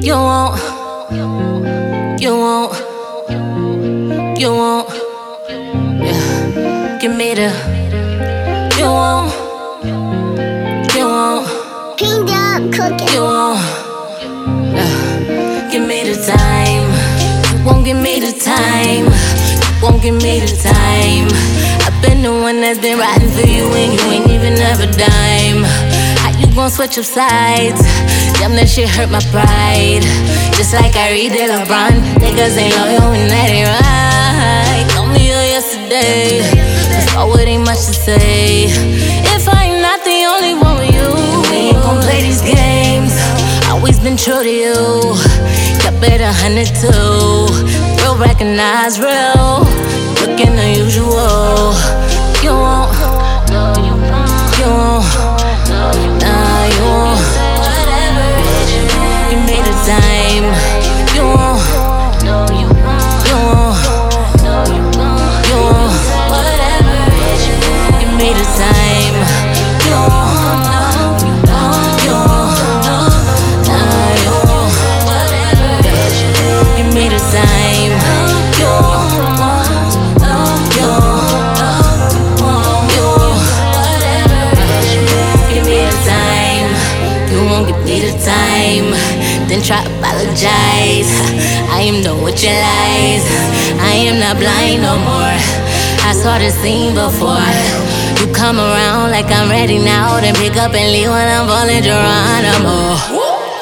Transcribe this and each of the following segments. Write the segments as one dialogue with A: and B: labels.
A: You won't. You won't. You won't. Yeah. Give me the. You won't. You won't.
B: Pinged up cooking.
A: You won't. Yeah. Give me the time. Won't give me the time. Won't give me the time. I've been the one that's been riding for you and you ain't even have a dime. How you gon' switch up sides? Damn, that shit hurt my pride. Just like I read the LeBron. Niggas ain't loyal and that ain't right. Told me you yesterday. All it ain't much to say. If I'm not the only one with you, we ain't gon' play these games. Always been true to you. Kept it a hundred too. Real recognize real. Looking unusual. You won't give me the time. Then try to apologize. I am done with your lies. I am not blind no more. I saw the scene before. You come around like I'm ready now. Then pick up and leave when I'm falling Geronimo.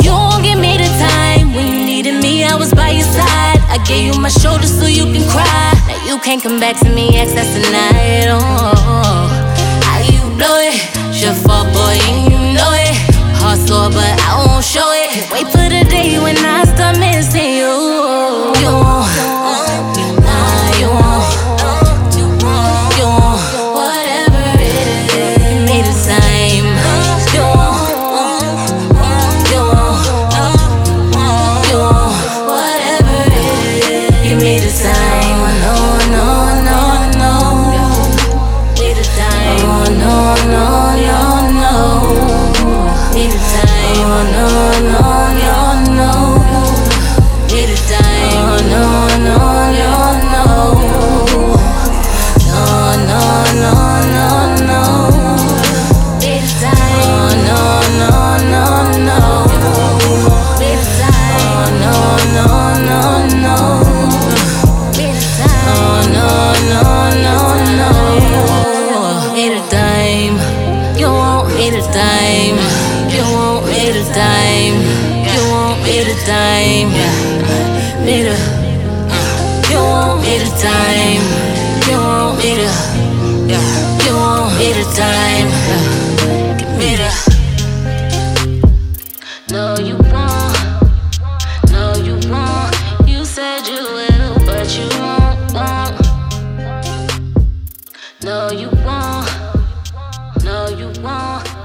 A: You won't give me the time. When you needed me, I was by your side. I gave you my shoulder so you can cry. Now you can't come back to me, ex, that's tonight. Oh, how you blow it? Your fault, no, no. The time. You won't need the time. Need a. Uh, you won't need the time. You won't need a. You need the time. Give me the. No, you won't. No, you won't. You said you will, but you won't. No, you won't. No, you won't.